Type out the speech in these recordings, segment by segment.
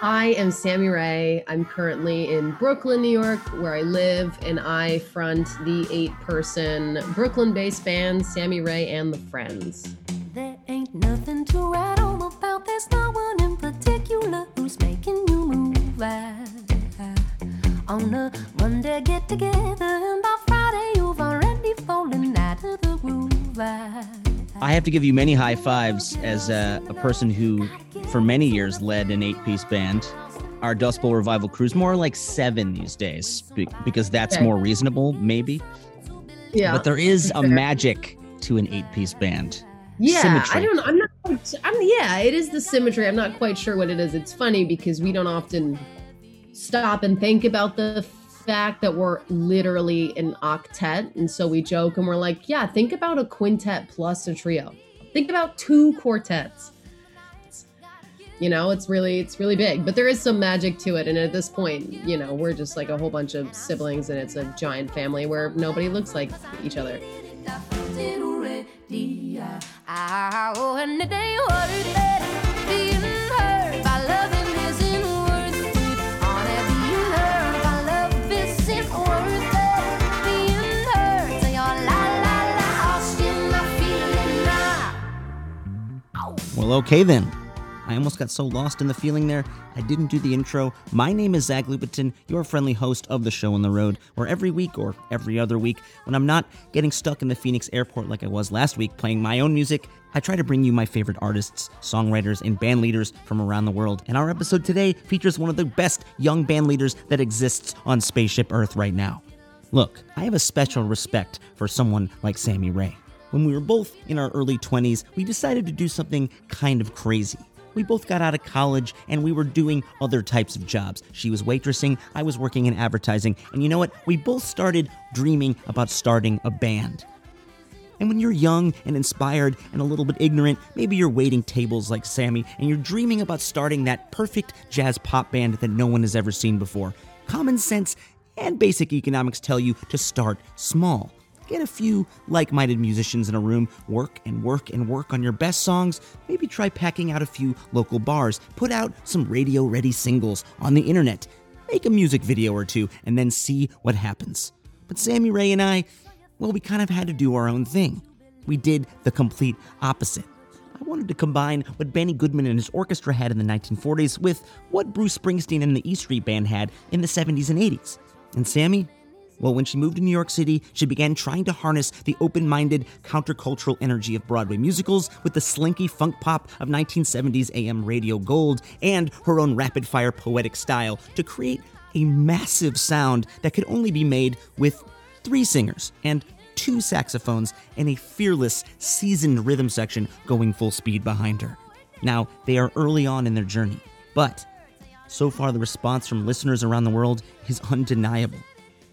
I am Sammy Rae. I'm currently in Brooklyn, New York, where I live, and I front the eight person Brooklyn based band Sammy Rae and the Friends. There ain't nothing to write home about. There's no one in particular who's making you move. I, on a Monday get together, have to give you many high fives as a, a person who, for many years, led an eight piece band. Our Dustbowl Revival crew's more like seven these days because that's Okay. more reasonable, maybe. Yeah. But there is a magic to an eight piece band. Yeah, Symmetry. I don't. I'm not. quite- I'm yeah. It is the symmetry. I'm not quite sure what it is. It's funny because we don't often stop and think about the fact that we're literally an octet, and so we joke and we're like, yeah, think about a quintet plus a trio. Think about two quartets. You know, it's really it's really big, but there is some magic to it. And at this point, you know, we're just like a whole bunch of siblings, and it's a giant family where nobody looks like each other. Well, okay then. I almost got so lost in the feeling there, I didn't do the intro. My name is Zach Lupetin, your friendly host of the show on the road, where every week or every other week, when I'm not getting stuck in the Phoenix airport like I was last week playing my own music, I try to bring you my favorite artists, songwriters, and band leaders from around the world. And our episode today features one of the best young band leaders that exists on Spaceship Earth right now. Look, I have a special respect for someone like Sammy Rae. When we were both in our early 20s, we decided to do something kind of crazy. We both got out of college and we were doing other types of jobs. She was waitressing, I was working in advertising, and you know what? We both started dreaming about starting a band. And when you're young and inspired and a little bit ignorant, maybe you're waiting tables like Sammy and you're dreaming about starting that perfect jazz pop band that no one has ever seen before. Common sense and basic economics tell you to start small. Get a few like minded musicians in a room, work and work and work on your best songs. Maybe try packing out a few local bars, put out some radio ready singles on the internet, make a music video or two, and then see what happens. But Sammy Rae and I, well, we kind of had to do our own thing. We did the complete opposite. I wanted to combine what Benny Goodman and his orchestra had in the 1940s with what Bruce Springsteen and the E Street Band had in the 70s and 80s. And Sammy? Well, when she moved to New York City, she began trying to harness the open minded, countercultural energy of Broadway musicals with the slinky funk pop of 1970s AM radio gold and her own rapid fire poetic style to create a massive sound that could only be made with three singers and two saxophones and a fearless, seasoned rhythm section going full speed behind her. Now, they are early on in their journey, but so far the response from listeners around the world is undeniable.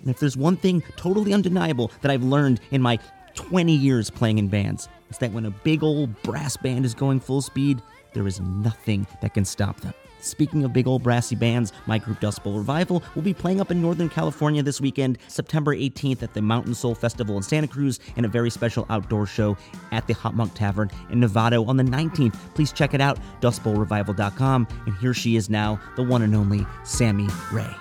And if there's one thing totally undeniable that I've learned in my 20 years playing in bands, it's that when a big old brass band is going full speed, there is nothing that can stop them. Speaking of big old brassy bands, my group Dustbowl Revival will be playing up in Northern California this weekend, September 18th at the Mountain Soul Festival in Santa Cruz, and a very special outdoor show at the Hot Monk Tavern in Nevada on the 19th. Please check it out, dustbowlrevival.com. And here she is now, the one and only Sammy Rae.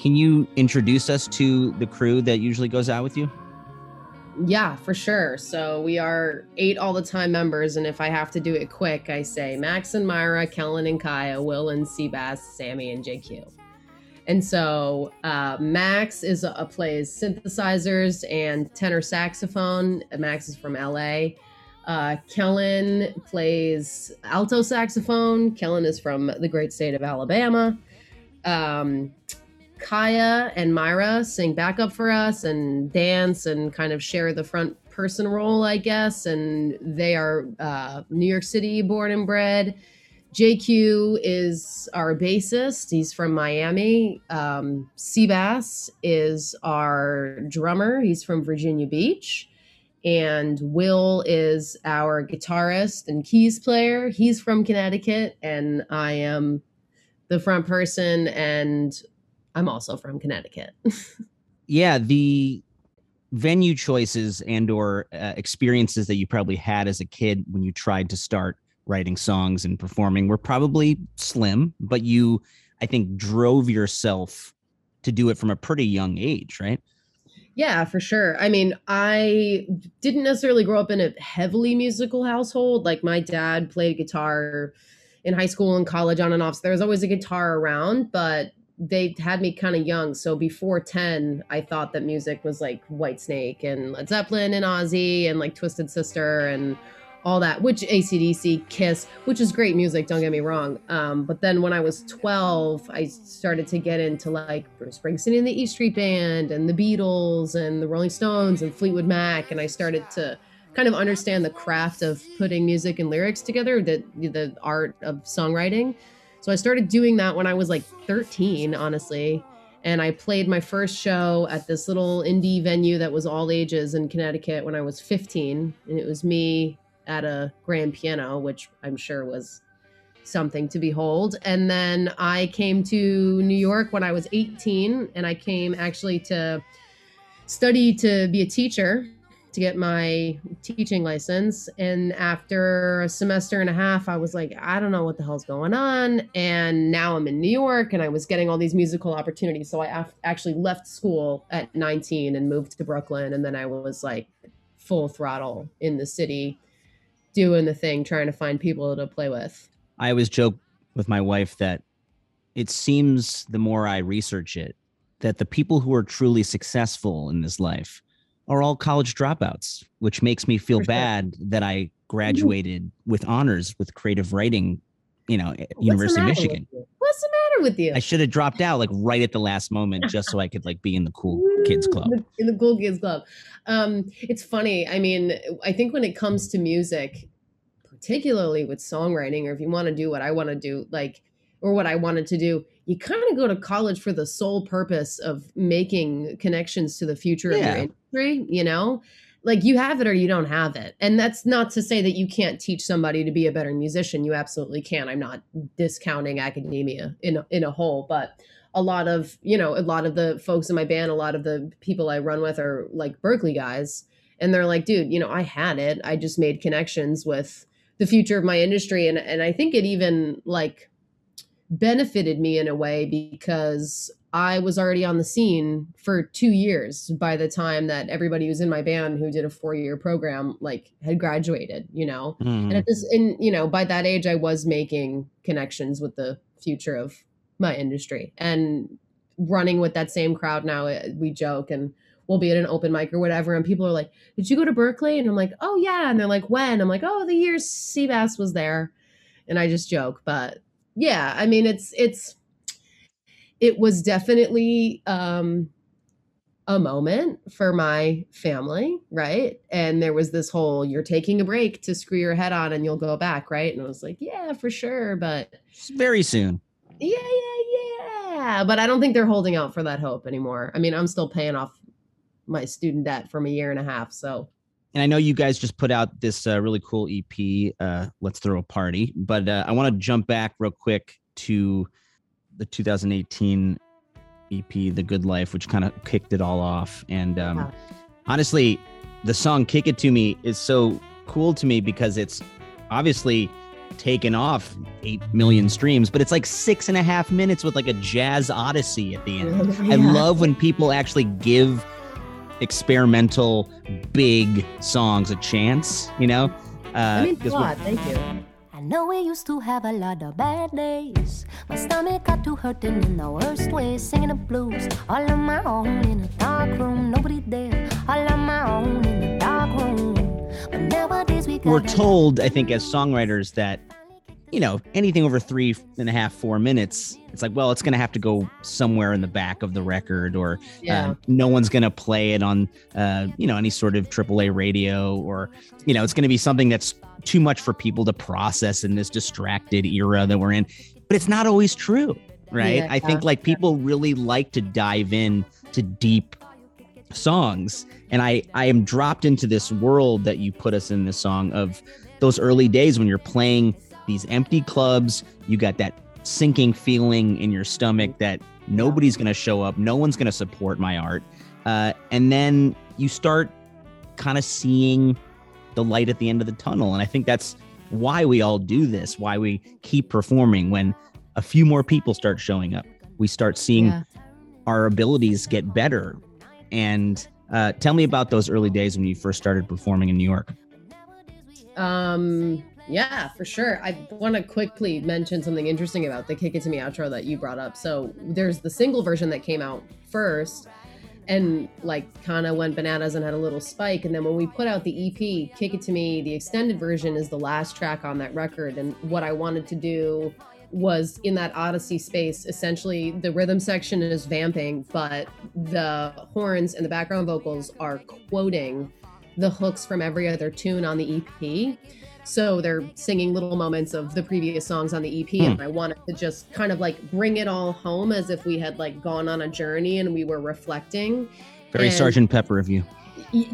Can you introduce us to the crew that usually goes out with you? Yeah, for sure. So we are eight all the time members, and if I have to do it quick, I say Max and Myra, Kellen and Kaya, Will and Seabass, Sammy and JQ. And so uh, Max is a, plays synthesizers and tenor saxophone. Max is from LA. Uh, Kellen plays alto saxophone. Kellen is from the great state of Alabama. Um, Kaya and Myra sing backup for us and dance and kind of share the front person role, I guess. And they are uh, New York City born and bred. JQ is our bassist. He's from Miami. Um, Seabass is our drummer. He's from Virginia Beach. And Will is our guitarist and keys player. He's from Connecticut, and I am the front person, and I'm also from Connecticut. yeah the venue choices and or uh, experiences that you probably had as a kid when you tried to start writing songs and performing were probably slim but you i think drove yourself to do it from a pretty young age right Yeah, for sure. I mean, I didn't necessarily grow up in a heavily musical household. Like my dad played guitar in high school and college on and off. So there was always a guitar around, but they had me kind of young. So before 10, I thought that music was like Whitesnake and Led Zeppelin and Ozzy and like Twisted Sister and all that, which ACDC, Kiss, which is great music, don't get me wrong. Um, but then when I was 12, I started to get into like Bruce Springsteen and the E Street Band and the Beatles and the Rolling Stones and Fleetwood Mac. And I started to kind of understand the craft of putting music and lyrics together, the, the art of songwriting. So I started doing that when I was like 13, honestly. And I played my first show at this little indie venue that was all ages in Connecticut when I was 15. And it was me at a grand piano, which I'm sure was something to behold. And then I came to New York when I was 18, and I came actually to study to be a teacher to get my teaching license. And after a semester and a half, I was like, I don't know what the hell's going on. And now I'm in New York and I was getting all these musical opportunities. So I af- actually left school at 19 and moved to Brooklyn. And then I was like full throttle in the city doing the thing, trying to find people to play with. I always joke with my wife that it seems the more I research it, that the people who are truly successful in this life are all college dropouts, which makes me feel sure. bad that I graduated with honors with creative writing, you know, at What's University of Michigan. What's the matter with you? I should have dropped out like right at the last moment just so I could like be in the cool kids club. In the cool kids club. Um, it's funny. I mean, I think when it comes to music, particularly with songwriting, or if you want to do what I want to do, like, or what I wanted to do, you kind of go to college for the sole purpose of making connections to the future of your industry, you know? Like you have it or you don't have it. And that's not to say that you can't teach somebody to be a better musician. You absolutely can. I'm not discounting academia in a, in a whole, but a lot of you know a lot of the folks in my band a lot of the people i run with are like Berklee guys and they're like dude you know i had it i just made connections with the future of my industry and and i think it even like benefited me in a way because i was already on the scene for two years by the time that everybody who's in my band who did a four year program like had graduated you know? Mhm. and at this and you know by that age i was making connections with the future of my industry and running with that same crowd now uh, we joke and we'll be at an open mic or whatever and people are like did you go to Berklee? And i'm like oh yeah. And they're like when? I'm like oh the year seabass was there. And i just joke but yeah i mean it's it's it was definitely um a moment for my family, right? And there was this whole you're taking a break to screw your head on and you'll go back, right? And I was like, yeah, for sure, but very soon. yeah, yeah, yeah. But I don't think they're holding out for that hope anymore. I mean, I'm still paying off my student debt from a year and a half, so And I know you guys just put out this uh, really cool EP, uh, Let's Throw a Party, but uh, I want to jump back real quick to the 2018 EP, The Good Life, which kind of kicked it all off. And um, Yeah. honestly, the song Kick It To Me is so cool to me because it's obviously taken off 8 million streams, but it's like six and a half minutes with like a jazz odyssey at the end. I love when people actually give experimental big songs a chance, you know? Uh, I mean, 'cause a lot. Thank you. I know we used to have a lot of bad days. My stomach got to hurting in the worst way. Singing the blues all on my own in a dark room. Nobody there, all on my own in a dark room. But nowadays we got we're told, I think, as songwriters that, you know, anything over three and a half, four minutes, it's like, well, it's going to have to go somewhere in the back of the record or Yeah. uh, no one's going to play it on, uh, you know, any sort of AAA radio or, you know, it's going to be something that's too much for people to process in this distracted era that we're in. But it's not always true, right? Yeah, I think like people really like to dive in to deep songs and i i am dropped into this world that you put us in this song of those early days when you're playing these empty clubs. You got that sinking feeling in your stomach that nobody's going to show up. No one's going to support my art. Uh, and then you start kind of seeing the light at the end of the tunnel. And i think that's why we all do this why we keep performing when a few more people start showing up. We start seeing Yeah. our abilities get better. And uh, tell me about those early days when you first started performing in new york. Um, yeah, for sure. I want to quickly mention something interesting about the Kick It To Me outro that you brought up. So there's the single version that came out first and like kind of went bananas and had a little spike. And then when we put out the EP, Kick It To Me, the extended version is the last track on that record. And what I wanted to do was in that Odyssey space, essentially the rhythm section is vamping, but the horns and the background vocals are quoting the hooks from every other tune on the EP. So they're singing little moments of the previous songs on the EP, and I wanted to just kind of like bring it all home as if we had like gone on a journey and we were reflecting. very And- sergeant pepper of you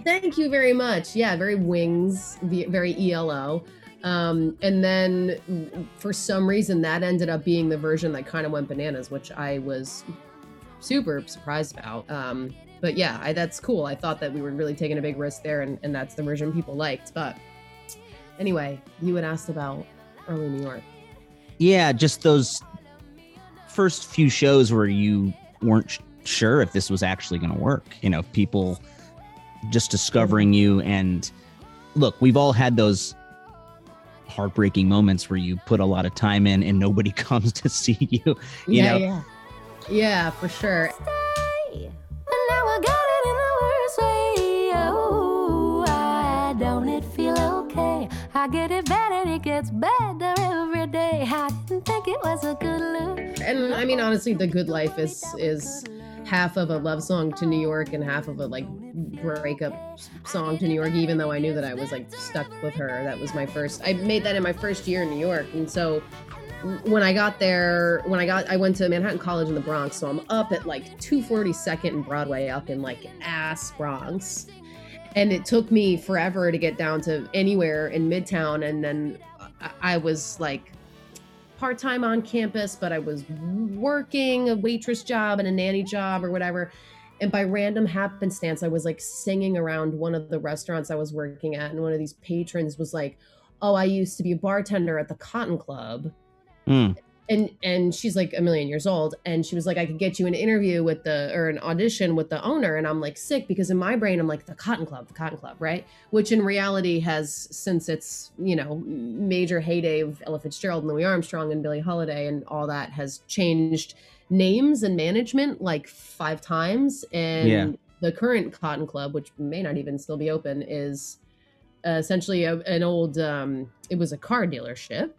Thank you very much. Yeah, very wings, very ELO. Um, and then for some reason, that ended up being the version that kind of went bananas, which I was super surprised about. Um, but yeah, I, that's cool. I thought that we were really taking a big risk there, and, and that's the version people liked. But anyway, you had asked about early New York. yeah just those first few shows where you weren't sh- sure if this was actually going to work you know people just discovering you and look we've all had those heartbreaking moments where you put a lot of time in and nobody comes to see you you yeah, know yeah, yeah, for sure. Get it bad and it gets better every day. I didn't think it was a good look. and I mean honestly, the good life is is half of a love song to New York and half of a like breakup song to New York. Even though I knew that I was like stuck with her, that was my first. I made that in my first year in New York, and so when I got there, when I got, I went to Manhattan College in the Bronx, so I'm up at like 242nd and Broadway, up in like ass Bronx. And it took me forever to get down to anywhere in Midtown. And then I- was like part time on campus, but I was working a waitress job and a nanny job or whatever. And by random happenstance, I was like singing around one of the restaurants I was working at. And one of these patrons was like, Oh, I used to be a bartender at the Cotton Club Mm, and and she's like a million years old and she was like i could get you an interview with the or an audition with the owner and i'm like sick because in my brain i'm like the cotton club the cotton club right which in reality has since its you know major heyday of ella fitzgerald and louis armstrong and billie holiday and all that has changed names and management like five times and Yeah. the current cotton club which may not even still be open is uh, essentially a, an old um it was a car dealership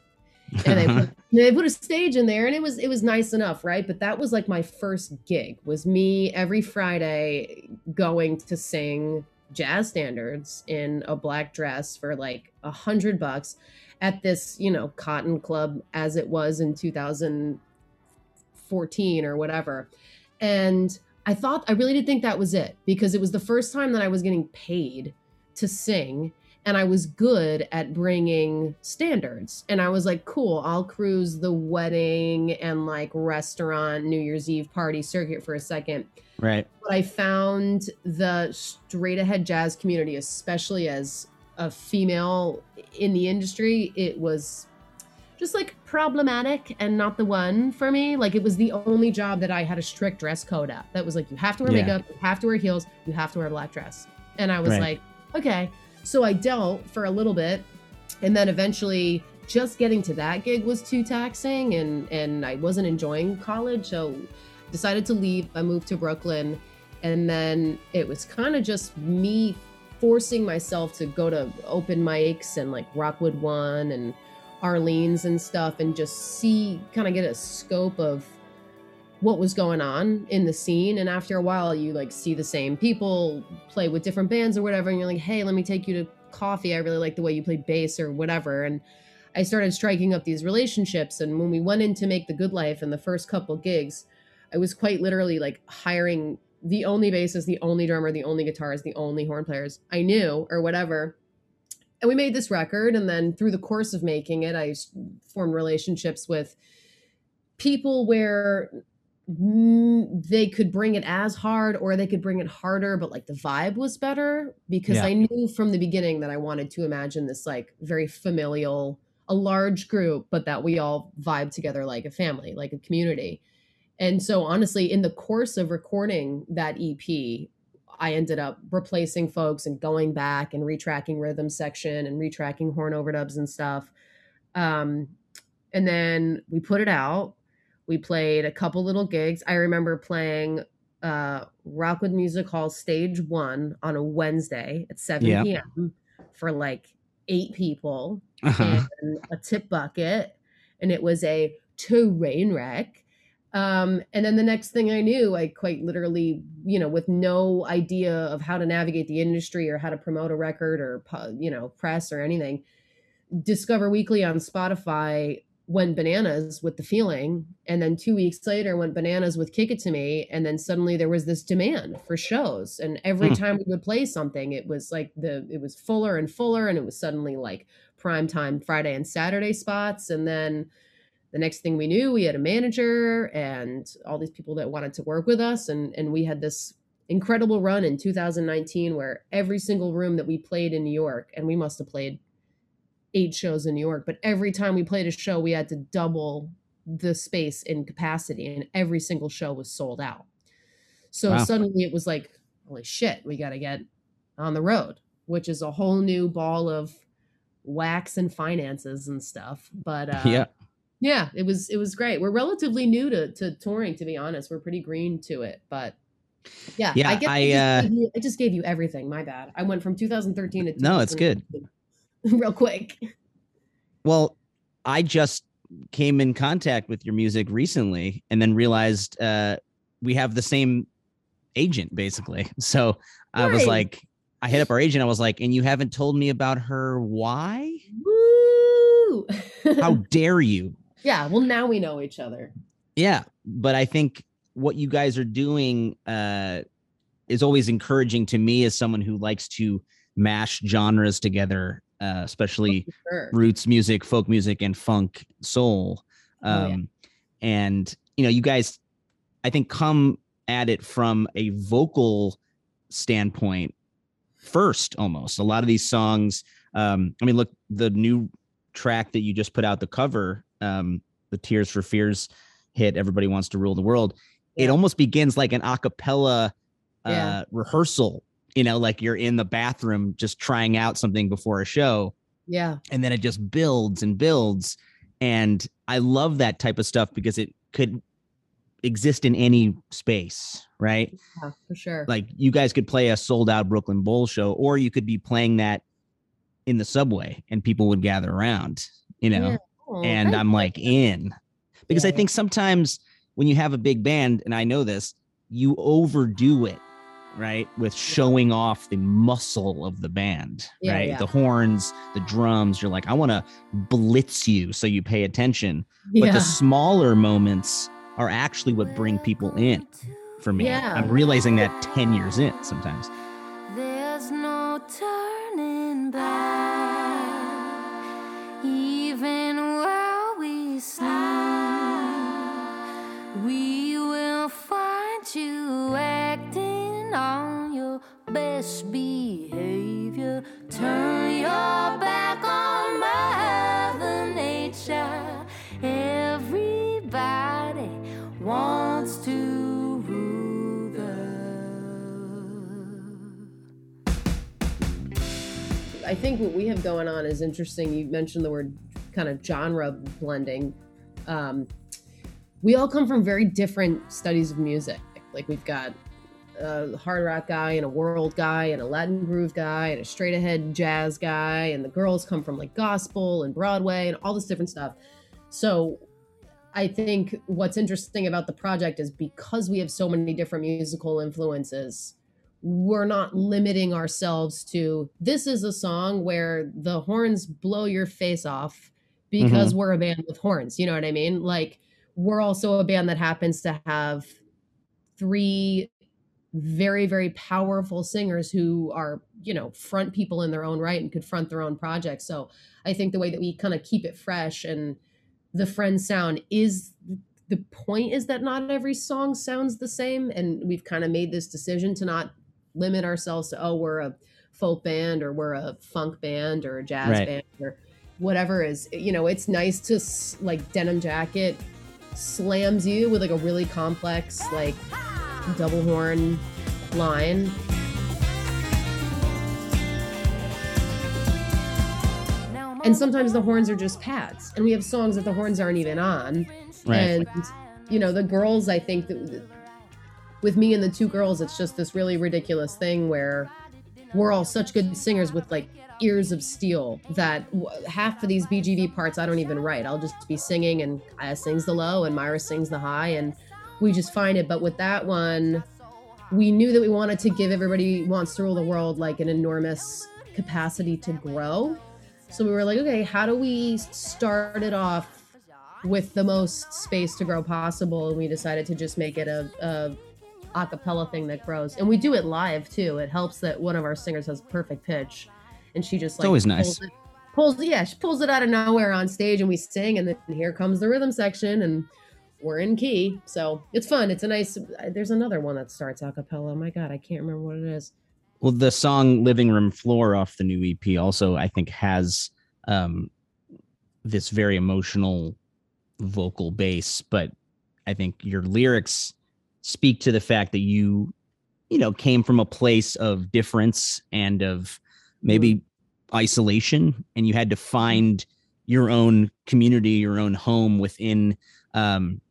and they put, they put a stage in there and it was it was nice enough right? But that was like my first gig was me every friday going to sing jazz standards in a black dress for like a hundred bucks at this you know cotton club as it was in 2014 or whatever. And i thought i really did think that was it because it was the first time that i was getting paid to sing and I was good at bringing standards. And I was like, cool, I'll cruise the wedding and like restaurant New Year's Eve party circuit for a second. right But I found the straight ahead jazz community, especially as a female in the industry, it was just like problematic and not the one for me. Like it was the only job that I had a strict dress code at. That was like, you have to wear Yeah. makeup, you have to wear heels, you have to wear a black dress. And I was Right. like, okay. So I dealt for a little bit. And then eventually just getting to that gig was too taxing and and I wasn't enjoying college. So decided to leave. I moved to Brooklyn. And then it was kind of just me forcing myself to go to open mics and like Rockwood One and Arlene's and stuff and just see kind of get a scope of what was going on in the scene and after a while you like see the same people play with different bands or whatever and you're like hey let me take you to coffee i really like the way you play bass or whatever and i started striking up these relationships and when we went in to make the good life and the first couple gigs i was quite literally like hiring the only bassist, the only drummer, the only guitarist, the only horn players I knew or whatever. And we made this record. And then through the course of making it i formed relationships with people where they could bring it as hard or they could bring it harder, but like the vibe was better because Yeah. I knew from the beginning that I wanted to imagine this like very familial, a large group, but that we all vibe together like a family, like a community. And so, honestly, in the course of recording that EP, I ended up replacing folks and going back and retracking rhythm section and retracking horn overdubs and stuff. Um, and then we put it out. We played a couple little gigs. I remember playing uh, Rockwood Music Hall Stage One on a Wednesday at 7 Yeah. p.m. for like eight people Uh-huh. and a tip bucket, and it was a terrain wreck. Um, and then the next thing I knew, I quite literally, you know, with no idea of how to navigate the industry or how to promote a record or you know press or anything, Discover Weekly on Spotify went bananas with the feeling, and then two weeks later went bananas with Kick It to Me, and then suddenly there was this demand for shows, and every Hmm. time we would play something, it was like the it was fuller and fuller, and it was suddenly like prime time Friday and Saturday spots. And then the next thing we knew, we had a manager and all these people that wanted to work with us. And, and we had this incredible run in 2019 where every single room that we played in New York, and we must have played eight shows in New York, but every time we played a show, we had to double the space in capacity, and every single show was sold out. So Wow. suddenly it was like, holy shit, we got to get on the road, which is a whole new ball of wax and finances and stuff. But uh, yeah. yeah, it was it was great. We're relatively new to to touring, to be honest. We're pretty green to it, but yeah, Yeah, I I, I, just, uh, gave you, I just gave you everything. My bad. I went from 2013 to No, it's good. 2019 real quick. Well, I just came in contact with your music recently and then realized uh, we have the same agent basically. So I was like, I hit up our agent. I was like, and you haven't told me about her. Why? Woo! How dare you? yeah, well now we know each other. Yeah. But I think what you guys are doing uh, is always encouraging to me as someone who likes to mash genres together, uh, especially For sure. roots music, folk music, and funk soul. Oh, Um, yeah. And you know, you guys, I think, come at it from a vocal standpoint first, almost. A lot of these songs. Um, I mean, look, the new track that you just put out, the cover, um, the Tears for Fears hit, "Everybody Wants to Rule the World." It almost begins like an a cappella uh, Yeah. rehearsal. You know, like you're in the bathroom just trying out something before a show. Yeah. and then it just builds and builds. And i love that type of stuff because it could exist in any space right? Yeah, for sure. like you guys could play a sold out brooklyn bowl show or you could be playing that in the subway and people would gather around you know? Yeah. Oh, and i'm like in. Because i think sometimes when you have a big band and i know this you overdo it right with showing off the muscle of the band Yeah, right? yeah. the horns the drums you're like i want to blitz you so you pay attention. But yeah. the smaller moments are actually what bring people in for me. I'm realizing that 10 years in sometimes I think what we have going on is interesting. You mentioned the word kind of genre blending. Um, we all come from very different studies of music. Like we've got a hard rock guy and a world guy and a Latin groove guy and a straight ahead jazz guy, and the girls come from like gospel and Broadway and all this different stuff. So I think what's interesting about the project is because we have so many different musical influences, we're not limiting ourselves to this is a song where the horns blow your face off because mm-hmm. we're a band with horns. You know what I mean? Like we're also a band that happens to have three very very powerful singers who are you know front people in their own right and could front their own projects so i think the way that we kind of keep it fresh and the friend sound is the point is that not every song sounds the same and we've kind of made this decision to not limit ourselves to oh we're a folk band or we're a funk band or a jazz Right. band or whatever is you know it's nice to like denim jacket slams you with like a really complex like double horn line and sometimes the horns are just pads and we have songs that the horns aren't even on Right. and you know the girls i think that with me and the two girls it's just this really ridiculous thing where we're all such good singers with like ears of steel that half of these bgv parts i don't even write. I'll just be singing and kaya sings the low and myra sings the high and we just find it. But with that one we knew that we wanted to give everybody wants to rule the world like an enormous capacity to grow. So we were like okay how do we start it off with the most space to grow possible? And we decided to just make it a, a acapella thing that grows. And we do it live too. It helps that one of our singers has perfect pitch. And she just like It's always nice. pulls it, pulls yeah she pulls it out of nowhere on stage and we sing. And then here comes the rhythm section and we're in key. So it's fun. It's a nice there's another one that starts acapella oh my god i can't remember what it is. Well, the song "Living Room Floor" off the new EP also, I think, has um, this very emotional vocal base. But I think your lyrics speak to the fact that you, you know, came from a place of difference and of maybe isolation, and you had to find your own community, your own home within um,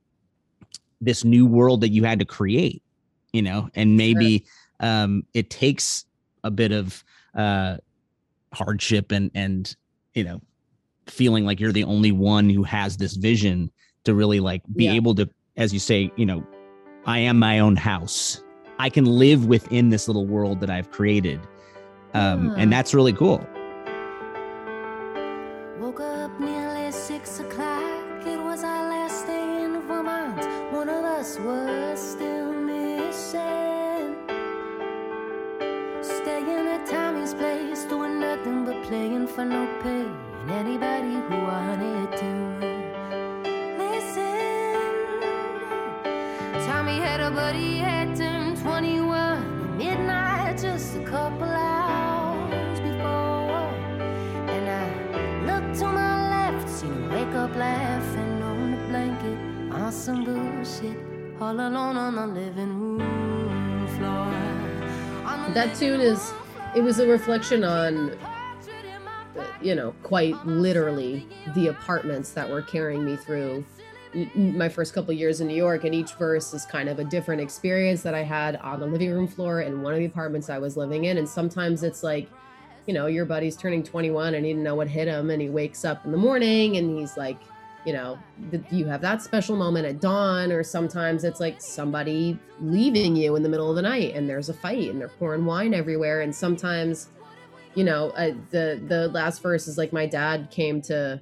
this new world that you had to create. You know, and maybe um, it takes a bit of uh, hardship and and you know feeling like you're the only one who has this vision to really like be Yeah. able to as you say you know i am my own house. I can live within this little world that i've created. Um, Yeah. and that's really cool tune is it was a reflection on you know quite literally the apartments that were carrying me through my first couple years in new york. And each verse is kind of a different experience that i had on the living room floor in one of the apartments i was living in. And sometimes it's like you know your buddy's turning 21 and he didn't know what hit him. And he wakes up in the morning and he's like you know th- you have that special moment at dawn or sometimes it's like somebody leaving you in the middle of the night and there's a fight and they're pouring wine everywhere and sometimes you know uh, the the last verse is like my dad came to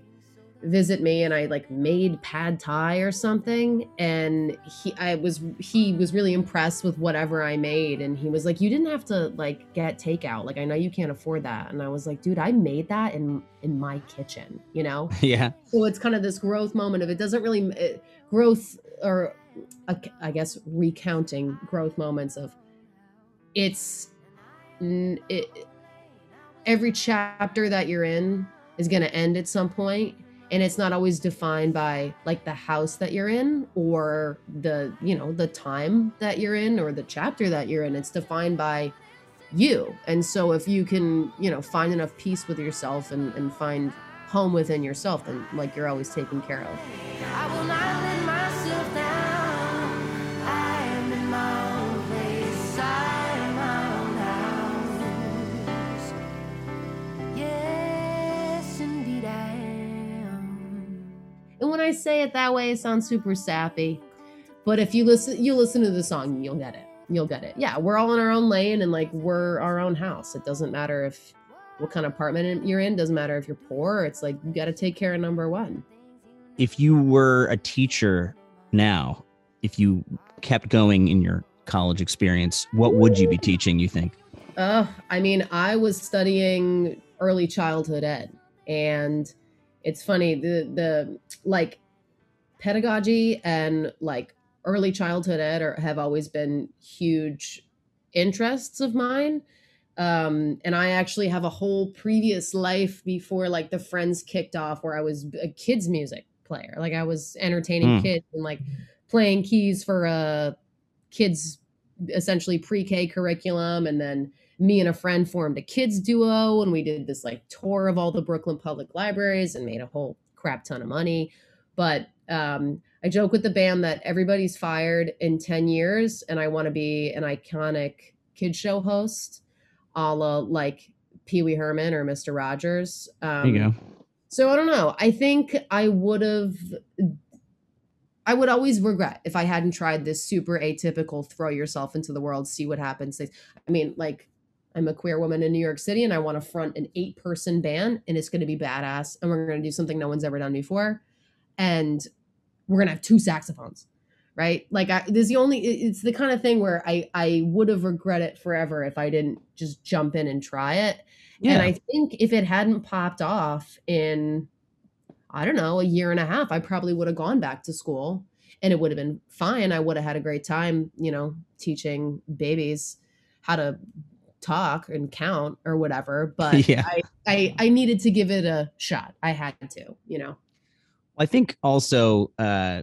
visit me and I like made pad thai or something. And he I was he was really impressed with whatever I made. And he was like you didn't have to like get takeout. Like I know you can't afford that. And I was like dude I made that in in my kitchen you know? Yeah. So it's kind of this growth moment of it doesn't really it, growth or uh, i guess recounting growth moments of it's it, every chapter that you're in is going to end at some point and it's not always defined by like the house that you're in or the you know the time that you're in or the chapter that you're in. It's defined by you. And so if you can you know find enough peace with yourself and, and find home within yourself then like you're always taken care of and when i say it that way it sounds super sappy. But if you listen you listen to the song you'll get it. You'll get it. Yeah we're all in our own lane and like we're our own house. It doesn't matter if what kind of apartment you're in doesn't matter if you're poor. It's like you got to take care of number one. If you were a teacher now, if you kept going in your college experience, what would you be teaching, you think? Uh, I mean, I was studying early childhood ed, and it's funny the the like pedagogy and like early childhood ed are, have always been huge interests of mine. Um, and I actually have a whole previous life before like the Friends kicked off, where I was a kids music player. Like I was entertaining Hmm. kids and like playing keys for a kids essentially pre-K curriculum, and then me and a friend formed a kids duo and we did this like tour of all the Brooklyn public libraries and made a whole crap ton of money. But um, I joke with the band that everybody's fired in 10 years and I want to be an iconic kid show host a la like Pee Wee Herman or Mr. Rogers. Um, There you go. so I don't know. I think I would have. I would always regret if I hadn't tried this super atypical throw yourself into the world, see what happens. I mean, like, I'm a queer woman in New York City and I want to front an eight person band and it's going to be badass and we're going to do something no one's ever done before. And we're going to have two saxophones, right? Like, I, there's the only, it's the kind of thing where I, I would have regret it forever if I didn't just jump in and try it. Yeah. And I think if it hadn't popped off in, I don't know, a year and a half, I probably would have gone back to school and it would have been fine. I would have had a great time, you know, teaching babies how to talk and count or whatever. But Yeah. I, I, I needed to give it a shot. I had to, you know. I think also uh,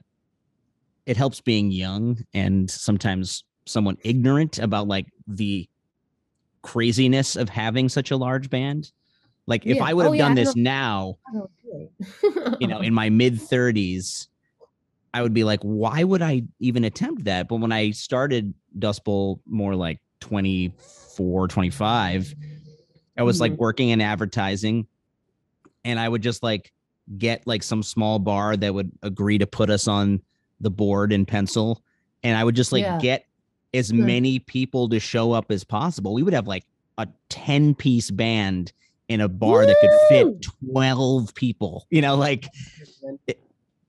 it helps being young and sometimes somewhat ignorant about like the craziness of having such a large band. Like if Yeah. I would have Oh, done I this now, Oh, you know, in my mid 30s, I would be like, why would I even attempt that? But when I started Dustbowl more like 24, 25, I was like Mhm. working in advertising and I would just like get like some small bar that would agree to put us on the board in pencil. And I would just like Yeah. get as Good. many people to show up as possible. We would have like a 10 piece band in a bar that could fit 12 people, you know, like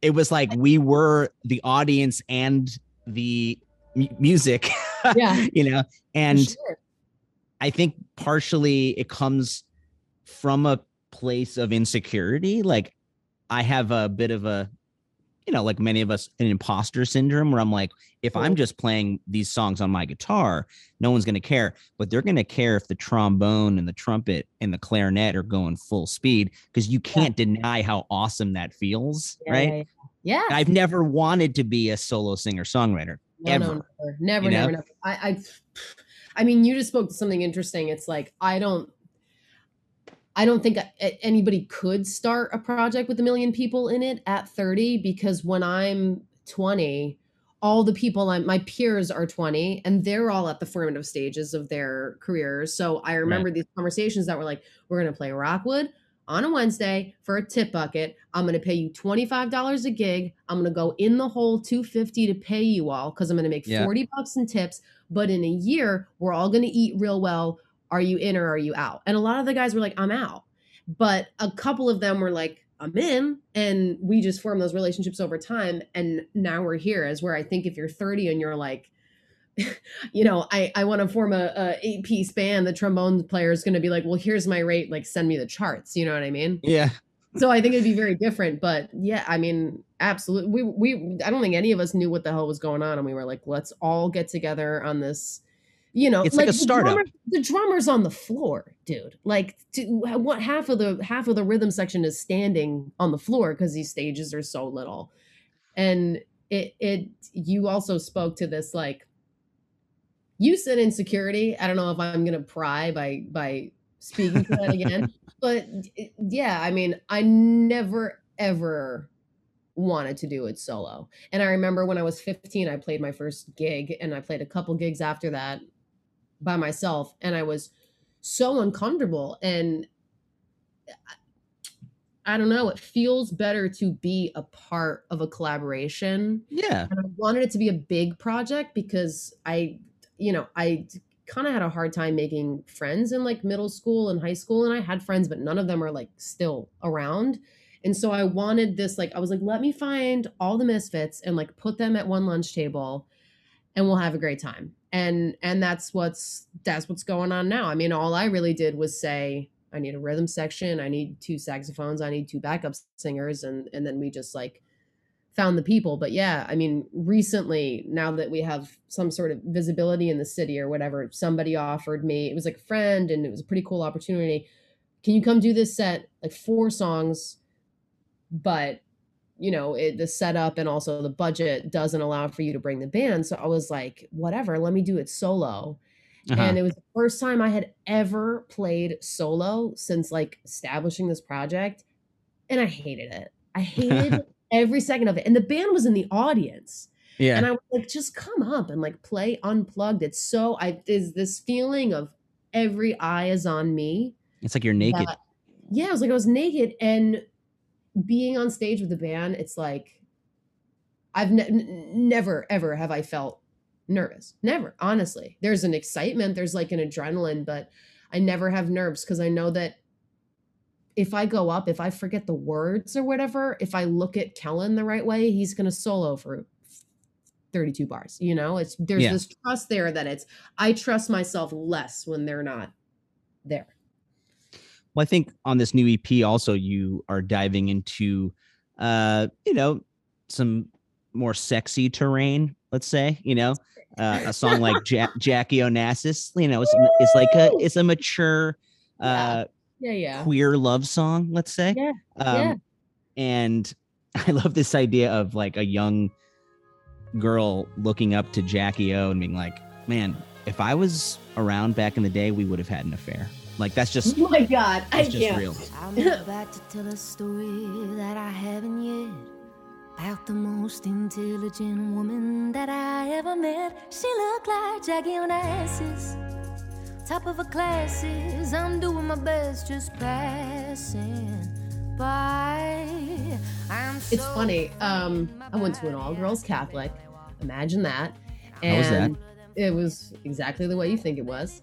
it was like we were the audience and the mu- music Yeah. you know and sure. I think partially it comes from a place of insecurity like i have a bit of a you know like many of us an imposter syndrome where i'm like if i'm just playing these songs on my guitar no one's going to care but they're going to care if the trombone and the trumpet and the clarinet are going full speed because you can't deny how awesome that feels Yeah, right yeah, yeah. Yeah. I've never wanted to be a solo singer songwriter. No, ever, no, never, never, you know? never, never. I, I, I mean, you just spoke to something interesting. It's like I don't, I don't think anybody could start a project with a million people in it at thirty because when I'm twenty, all the people I'm my peers are twenty and they're all at the formative stages of their careers. So I remember these conversations that were like, "We're gonna play Rockwood." On a Wednesday for a tip bucket, I'm going to pay you $25 a gig. I'm going to go in the hole 250 to pay you all because I'm going to make Yeah. 40 bucks in tips. But in a year, we're all going to eat real well. Are you in or are you out? And a lot of the guys were like, I'm out. But a couple of them were like, I'm in. And we just formed those relationships over time. And now we're here as where I think if you're 30 and you're like, you know, I, I want to form a, a eight piece band. The trombone player is going to be like, well, here's my rate. Like, send me the charts. You know what I mean? Yeah. So I think it'd be very different. But yeah, I mean, absolutely. We we I don't think any of us knew what the hell was going on, and we were like, let's all get together on this. You know, It's like a the startup. drummer- the drummer's on the floor, dude. Like, to, what half of the half of the rhythm section is standing on the floor because these stages are so little, and it it you also spoke to this like you said insecurity. I don't know if I'm gonna pry by by speaking to that again, but eh, yeah, I mean, I never ever wanted to do it solo. And I remember when I was 15, I played my first gig, and I played a couple gigs after that by myself, and I was so uncomfortable and. Eh, I don't know. It feels better to be a part of a collaboration Yeah. and I wanted it to be a big project because I, you know, I kind of had a hard time making friends in like middle school and high school. And I had friends, but none of them are like still around. And so I wanted this, like, I was like, let me find all the misfits and like put them at one lunch table and we'll have a great time. and and that's what's that's what's going on now i mean all i really did was say i need a rhythm section i need two saxophones i need two backup singers and and then we just like found the people but yeah i mean recently now that we have some sort of visibility in the city or whatever somebody offered me it was like a friend and it was a pretty cool opportunity. Can you come do this set like four songs but you know it, the setup and also the budget doesn't allow for you to bring the band. So i was like whatever let me do it solo. Uh-huh. and it was the first time i had ever played solo since like establishing this project and i hated it. I hated every second of it and the band was in the audience yeah. and i was like just come up and like play unplugged it's so i there's this feeling of every eye is on me it's like you're naked. that- yeah, it was like I was naked and being on stage with the band. It's like I've ne- n- never ever have I felt nervous. Never, honestly. There's an excitement, there's like an adrenaline, but I never have nerves because I know that if I go up, if I forget the words or whatever, if I look at Kellen the right way, he's gonna solo for 32 bars. You know, it's there's Yeah. this trust there that it's I trust myself less when they're not there. Well, I think on this new EP also you are diving into uh, you know, some more sexy terrain, let's say, you know. Uh, a song like ja- Jackie Onassis, you know, it's, it's like a it's a mature uh Yeah, yeah. queer love song, let's say. Yeah, Um, yeah. And I love this idea of like a young girl looking up to Jackie O and being like, man, if I was around back in the day, we would have had an affair. Like that's just Oh my god, I that's just can't. real. I'll move back to tell a story that I haven't yet. About the most intelligent woman that I ever met. She looked like Jackie Onassis. Top of her classes, I'm doing my best, just passing by. I'm It's so funny. Um, I went to an all girls Catholic. Imagine that. How was that? It was exactly the way you think it was.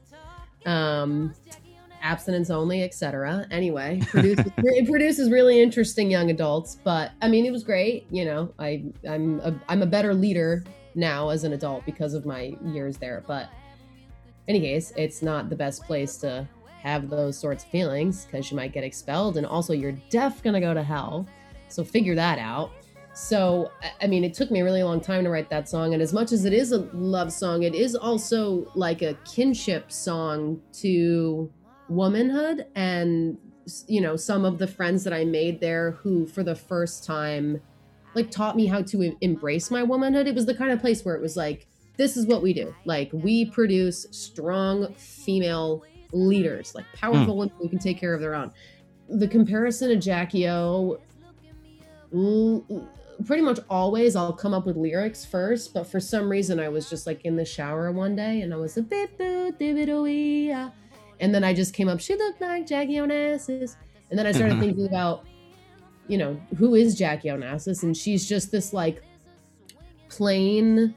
Um, abstinence only, etc. Anyway, produces, it produces really interesting young adults. But I mean, it was great. You know, I I'm a, I'm a better leader now as an adult because of my years there. But any case, it's not the best place to have those sorts of feelings because you might get expelled, and also you're def gonna go to hell. So figure that out. So, I- mean, it took me a really long time to write that song. And as much as it is a love song, it is also like a kinship song to womanhood and, you know, some of the friends that I made there who, for the first time, like taught me how to embrace my womanhood. It was the kind of place where it was like, this is what we do. Like, we produce strong female leaders, like powerful women who can take care of their own. The comparison to Jackie O l- pretty much always I'll come up with lyrics first, but for some reason I was just like in the shower one day and I was a bit boo dibidoo and then I just came up, she looked like Jackie Onassis. And then I started Mhm. thinking about, you know, who is Jackie Onassis? And she's just this like plain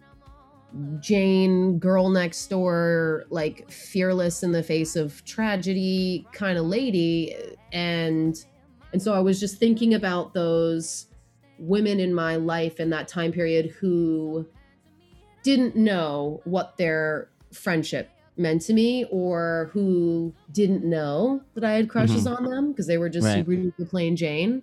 Jane girl next door, like fearless in the face of tragedy kind of lady. And and so I was just thinking about those women in my life in that time period who didn't know what their friendship meant to me or who didn't know that I had crushes mm-hmm. on them because they were just Right. super plain Jane.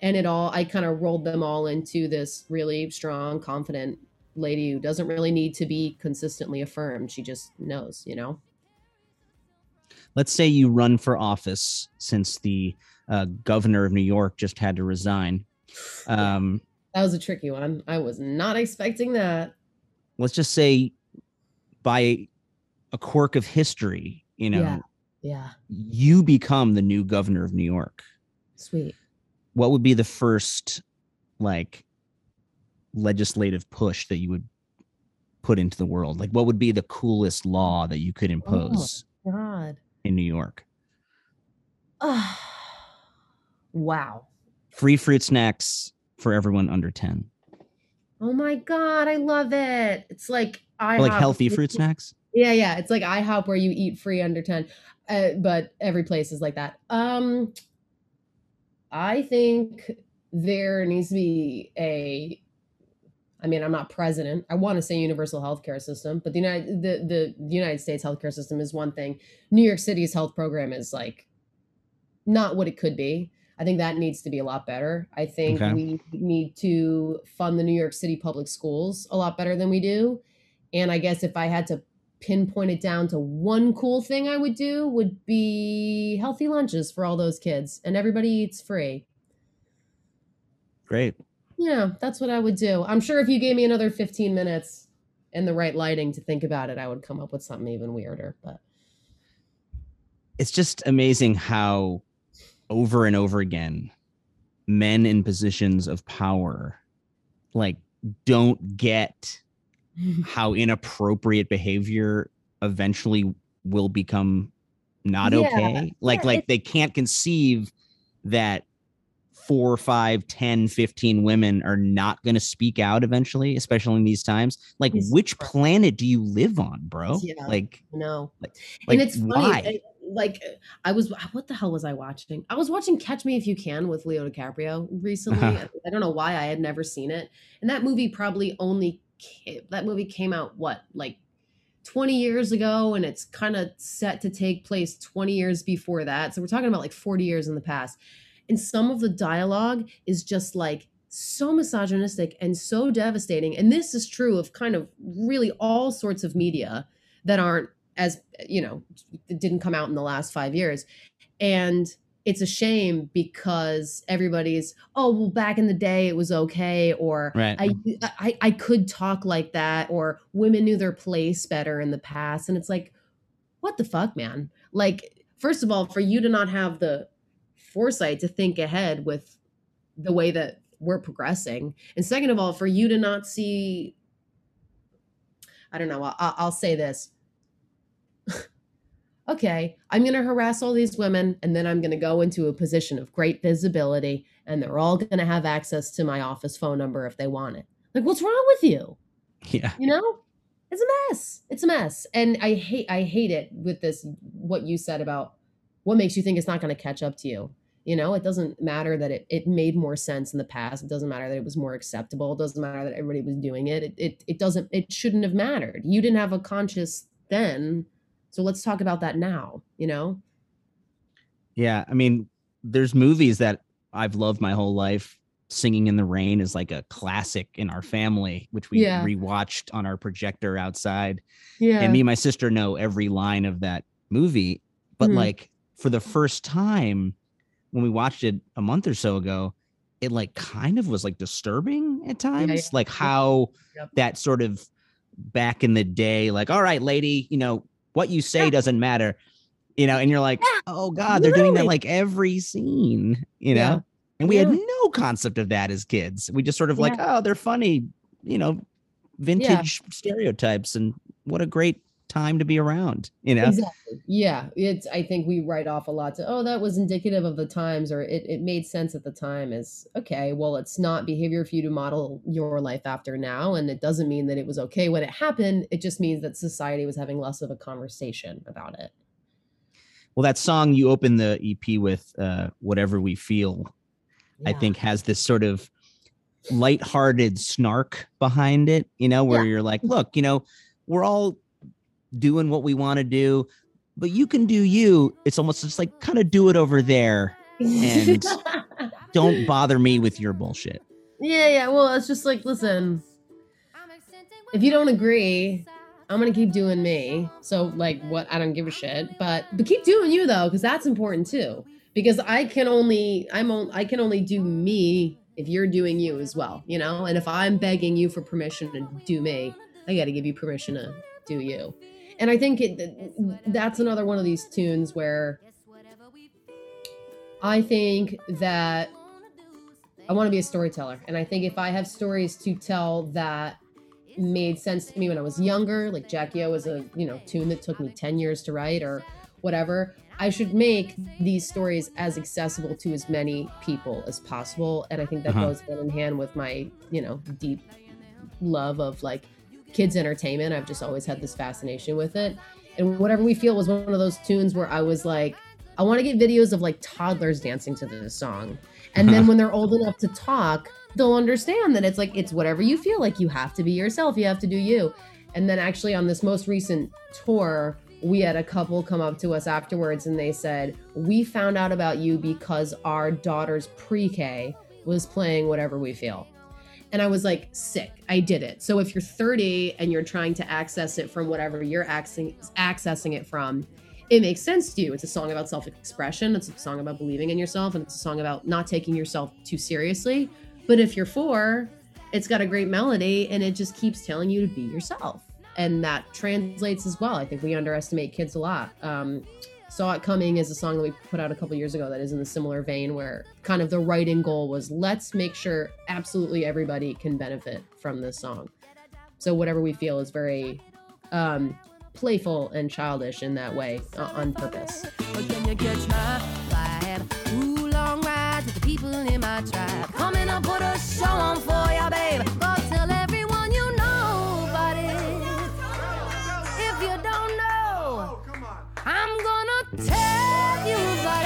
And it all, I kind of rolled them all into this really strong, confident lady who doesn't really need to be consistently affirmed. She just knows, you know? Let's say you run for office since the uh, governor of New York just had to resign. Um, That was a tricky one. I was not expecting that. let's just say by a quirk of history, you know, Yeah. Yeah. you become the new governor of New York. Sweet. What would be the first like legislative push that you would put into the world? Like what would be the coolest law that you could impose God. in New York? Oh, wow. Free fruit snacks for everyone under 10. Oh my god, I love it. It's like I like healthy fruit snacks? Yeah, yeah. It's like IHOP where you eat free under 10. Uh, but every place is like that. Um I think there needs to be a I mean, I'm not president. I want to say universal healthcare system, but the United the, the United States healthcare system is one thing. New York City's health program is like not what it could be. I think that needs to be a lot better. I think Okay. we need to fund the New York City public schools a lot better than we do. And I guess if I had to pinpoint it down to one cool thing I would do would be healthy lunches for all those kids and everybody eats free. Great. Yeah, that's what I would do. I'm sure if you gave me another 15 minutes and the right lighting to think about it, I would come up with something even weirder. But It's just amazing how over and over again men in positions of power like don't get how inappropriate behavior eventually will become not Yeah, okay like yeah, like they can't conceive that four five ten fifteen women are not going to speak out eventually especially in these times like which planet do you live on bro Yeah. like no. Like, and it's funny. I- like I was what the hell was I watching? I was watching Catch Me If You Can with Leo DiCaprio recently. Uh-huh. I don't know why I had never seen it. And that movie probably only ca- that movie came out what like 20 years ago and it's kind of set to take place 20 years before that. So we're talking about like 40 years in the past. And some of the dialogue is just like so misogynistic and so devastating. And this is true of kind of really all sorts of media that aren't as, you know, didn't come out in the last five years. And it's a shame because everybody's, oh, well, back in the day it was okay, or Right. I, I I could talk like that, or women knew their place better in the past. And it's like, what the fuck, man? Like, first of all, for you to not have the foresight to think ahead with the way that we're progressing, and second of all, for you to not see, I don't know, I'll, I'll say this. okay, I'm going to harass all these women, and then I'm going to go into a position of great visibility, and they're all going to have access to my office phone number if they want it. Like, what's wrong with you? yeah you know it's a mess it's a mess and i hate i hate it with this what you said about what makes you think it's not going to catch up to you you know it doesn't matter that it, it made more sense in the past it doesn't matter that it was more acceptable it doesn't matter that everybody was doing it it, it, it doesn't it shouldn't have mattered you didn't have a conscious then so let's talk about that now you know Yeah, I mean, there's movies that I've loved my whole life. Singing in the Rain is like a classic in our family, which we Yeah. rewatched on our projector outside. yeah And me and my sister know every line of that movie. But Mhm. like for the first time when we watched it a month or so ago, it like kind of was like disturbing at times. yeah. Like how Yep. that sort of back in the day, like, all right, lady, you know, what you say Yeah. doesn't matter. You know, and you're like, Yeah, oh God, they're doing that like every scene, you know? Yeah. And we had no concept of that as kids. We just sort of like, oh, they're funny, you know, vintage stereotypes and what a great time to be around, you know? Exactly. Yeah. It's I think we write off a lot to oh that was indicative of the times or it, it made sense at the time is okay, well it's not behavior for you to model your life after now. And it doesn't mean that it was okay when it happened. It just means that society was having less of a conversation about it. Well, that song you open the EP with, uh, Whatever We Feel, I think has this sort of lighthearted snark behind it, you know, where Yeah. you're like, look, you know, we're all doing what we want to do, but you can do you. It's almost just like kind of do it over there. and- Don't bother me with your bullshit. yeah, yeah. Well, it's just like, listen, if you don't agree, I'm gonna keep doing me. So like what I don't give a shit. But but keep doing you though, because that's important too. Because I can only I'm on, I can only do me if you're doing you as well, you know? And if I'm begging you for permission to do me, I gotta give you permission to do you. And I think it that's another one of these tunes where I think that I want to be a storyteller. And I think if I have stories to tell that made sense to me when I was younger, like Jackie O was a, you know, tune that took me 10 years to write or whatever, I should make these stories as accessible to as many people as possible. And I think that Uh-huh. goes hand in hand with my, you know, deep love of like kids entertainment. I've just always had this fascination with it. And whatever we feel was one of those tunes where I was like, I want to get videos of like toddlers dancing to this song. And then when they're old enough to talk, they'll understand that it's like it's whatever you feel like you have to be yourself you have to do you and then actually on this most recent tour we had a couple come up to us afterwards and they said we found out about you because our daughter's pre-k was playing whatever we feel and i was like sick. I did it. So if you're 30 and you're trying to access it from whatever you're accessing, accessing it from it makes sense to you. It's a song about self-expression. It's a song about believing in yourself and it's a song about not taking yourself too seriously. But if you're four it's got a great melody and it just keeps telling you to be yourself. And that translates as well. I think we underestimate kids a lot. Um, saw it coming is a song that we put out a couple years ago that is in a similar vein where kind of the writing goal was let's make sure absolutely everybody can benefit from this song so whatever we feel is very um, playful and childish in that way uh, on purpose? Ooh, long rides with the people in my tribe. Coming up, put a show on for ya, babe. Tell you about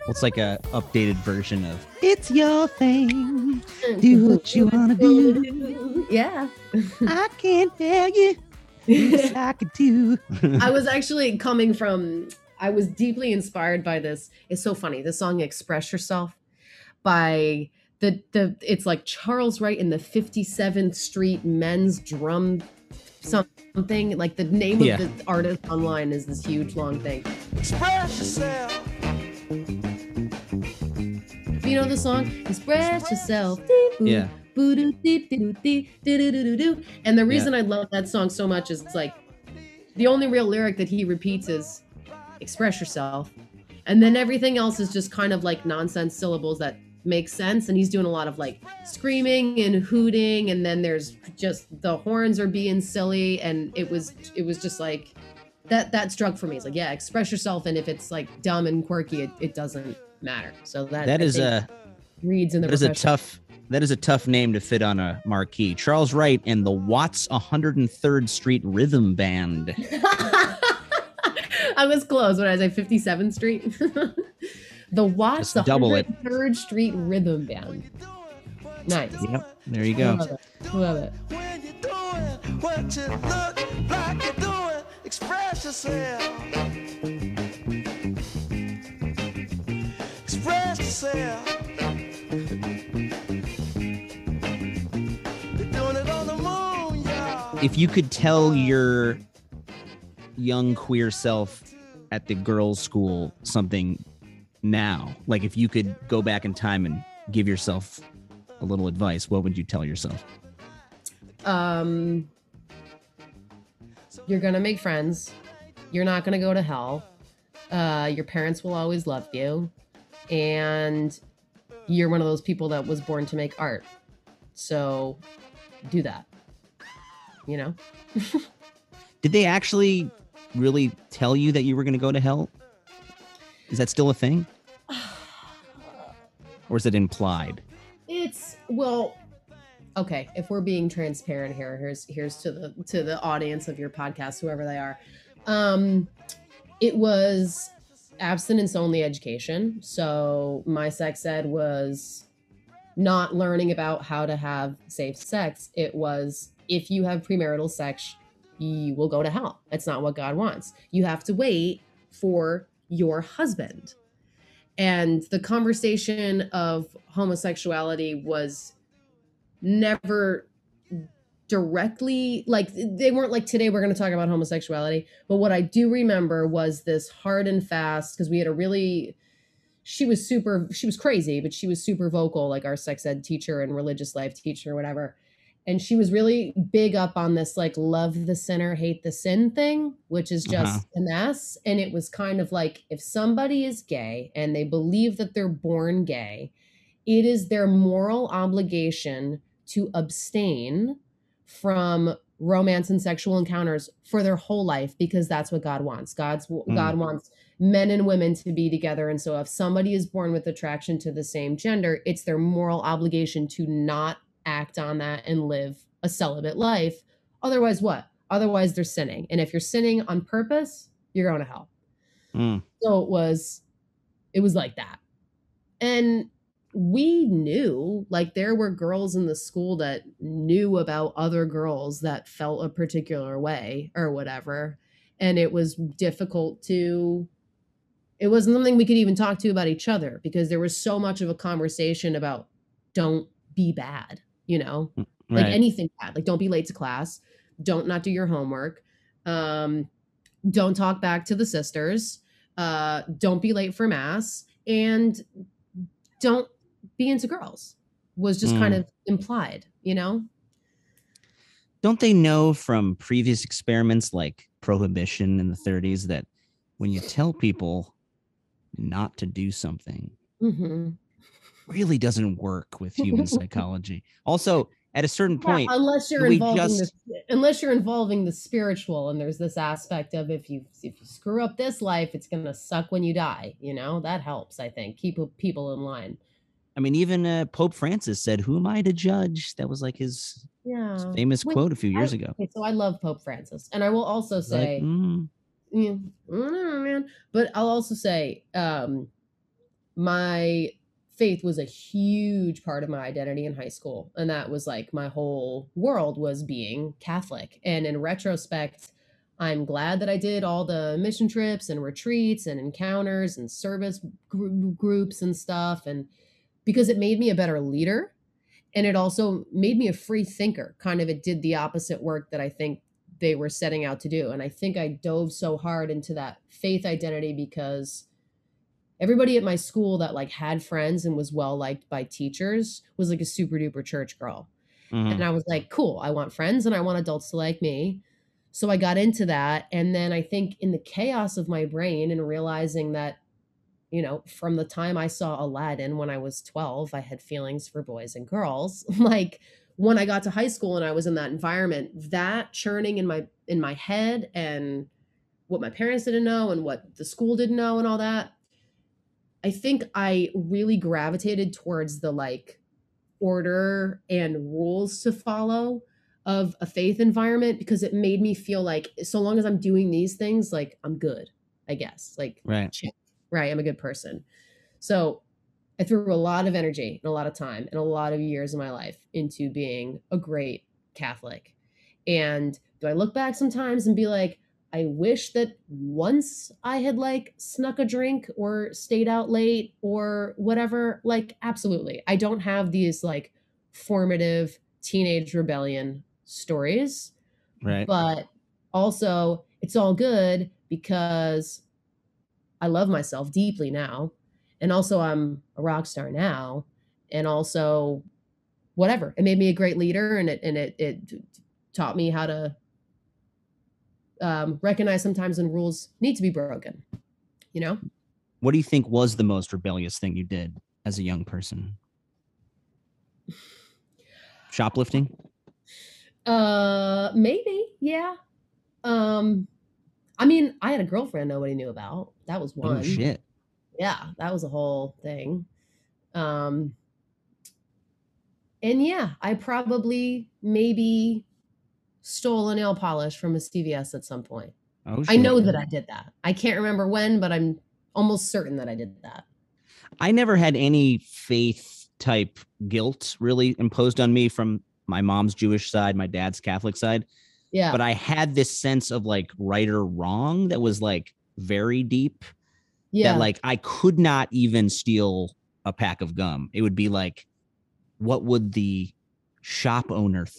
Well, it's like a updated version of "It's Your Thing." Do what you wanna do. yeah I can't tell you what I could do. I was actually coming from I was deeply inspired by this. It's so funny. The song Express Yourself by the the it's like Charles Wright in the 57th Street men's drum something like the name Yeah. of the artist online is this huge long thing. Express yourself. You know the song Express Yourself. Yeah. And the reason I love that song so much is it's like the only real lyric that he repeats is express yourself. And then everything else is just kind of like nonsense syllables that make sense. And he's doing a lot of like screaming and hooting. And then there's just the horns are being silly. And it was it was just like that that struck for me. It's like, yeah, express yourself. And if it's like dumb and quirky, it, it doesn't matter. So that That I is a reads in the that is a tough that is a tough name to fit on a marquee. Charles Wright and the Watts 103rd Street Rhythm Band. I was close when I was at 57th Street. the Watts, the double it. 103rd Street Rhythm Band. Nice. Yep, there you go. love it. Love it. When you're doing what you look like you're doing, express yourself. Express yourself. You're doing it on the moon, y'all. If you could tell your young queer self at the girls' school something now, like if you could go back in time and give yourself a little advice, what would you tell yourself? Um, you're gonna make friends. You're not gonna go to hell. Uh, your parents will always love you, and you're one of those people that was born to make art. So, do that. You know. Did they actually really tell you that you were going to go to hell? Is that still a thing? Or is it implied? It's well, okay. If we're being transparent here, here's here's to the to the audience of your podcast, whoever they are. Um, it was abstinence only education. So my sex ed was not learning about how to have safe sex. It was if you have premarital sex, you will go to hell. That's not what God wants. You have to wait for your husband. And the conversation of homosexuality was never directly like they weren't like today we're going to talk about homosexuality but what i do remember was this hard and fast because we had a really she was super she was crazy but she was super vocal like our sex ed teacher and religious life teacher whatever and she was really big up on this like love the sinner hate the sin thing which is just Uh-huh. a mess and it was kind of like if somebody is gay and they believe that they're born gay it is their moral obligation to abstain from romance and sexual encounters for their whole life because that's what God wants. God's God wants men and women to be together and so if somebody is born with attraction to the same gender, it's their moral obligation to not act on that and live a celibate life Otherwise, what? Otherwise, they're sinning. And if you're sinning on purpose, you're going to hell. Mm. So it was, it was like that. And we knew, like, there were girls in the school that knew about other girls that felt a particular way or whatever. And it was difficult to, it wasn't something we could even talk to about each other because there was so much of a conversation about don't be bad, you know? like anything bad like don't be late to class don't not do your homework um don't talk back to the sisters uh don't be late for mass and don't be into girls was just kind Mm. of implied you know Don't they know from previous experiments like prohibition in the 30s that when you tell people not to do something, hmm really doesn't work with human psychology. Also, at a certain point, unless you're involving just- the, unless you're involving the spiritual and there's this aspect of if you if you screw up this life it's gonna suck when you die you know that helps i think keep people in line I mean, even uh, Pope Francis said, "Who am I to judge?" That was like his yeah famous Which quote a few years I- ago. Okay, so I love Pope Francis, and I will also It's like, say, mm, yeah, I don't know, man, but I'll also say, um, my faith was a huge part of my identity in high school, and that was like my whole world was being Catholic. And in retrospect, I'm glad that I did all the mission trips and retreats and encounters and service gr- groups and stuff, and because it made me a better leader and it also made me a free thinker kind of it did the opposite work that i think they were setting out to do and i think i dove so hard into that faith identity because everybody at my school that like had friends and was well liked by teachers was like a super duper church girl mhm. and I was like, cool, I want friends and I want adults to like me. So I got into that. And then I think in the chaos of my brain and realizing that, you know, from the time I saw Aladdin when I was 12, I had feelings for boys and girls. Like when I got to high school and I was in that environment, that churning in my in my head and what my parents didn't know and what the school didn't know and all that, I think I really gravitated towards the like order and rules to follow of a faith environment because it made me feel like so long as I'm doing these things, like I'm good, I guess. Like, right. check, right? I'm a good person. So I threw a lot of energy and a lot of time and a lot of years of my life into being a great Catholic. And do I look back sometimes and be like, I wish that once I had like snuck a drink or stayed out late or whatever. Like, absolutely. I don't have these like formative teenage rebellion stories, Right. but also it's all good because I love myself deeply now. And also, I'm a rock star now. And also, whatever. It made me a great leader and it, and it, it taught me how to um, recognize sometimes when rules need to be broken. You know, what do you think was the most rebellious thing you did as a young person? Shoplifting? uh, maybe, yeah. Um, I mean, I had a girlfriend nobody knew about. That was one. Oh shit. Yeah, that was a whole thing. Um, and yeah, I probably maybe stole a nail polish from a CVS at some point. Oh shit. I know that I did that. I can't remember when, but I'm almost certain that I did that. I never had any faith type guilt really imposed on me from my mom's Jewish side, my dad's Catholic side. Yeah. But I had this sense of like right or wrong that was like very deep. yeah. That like I could not even steal a pack of gum. It would be like, what would the shop owner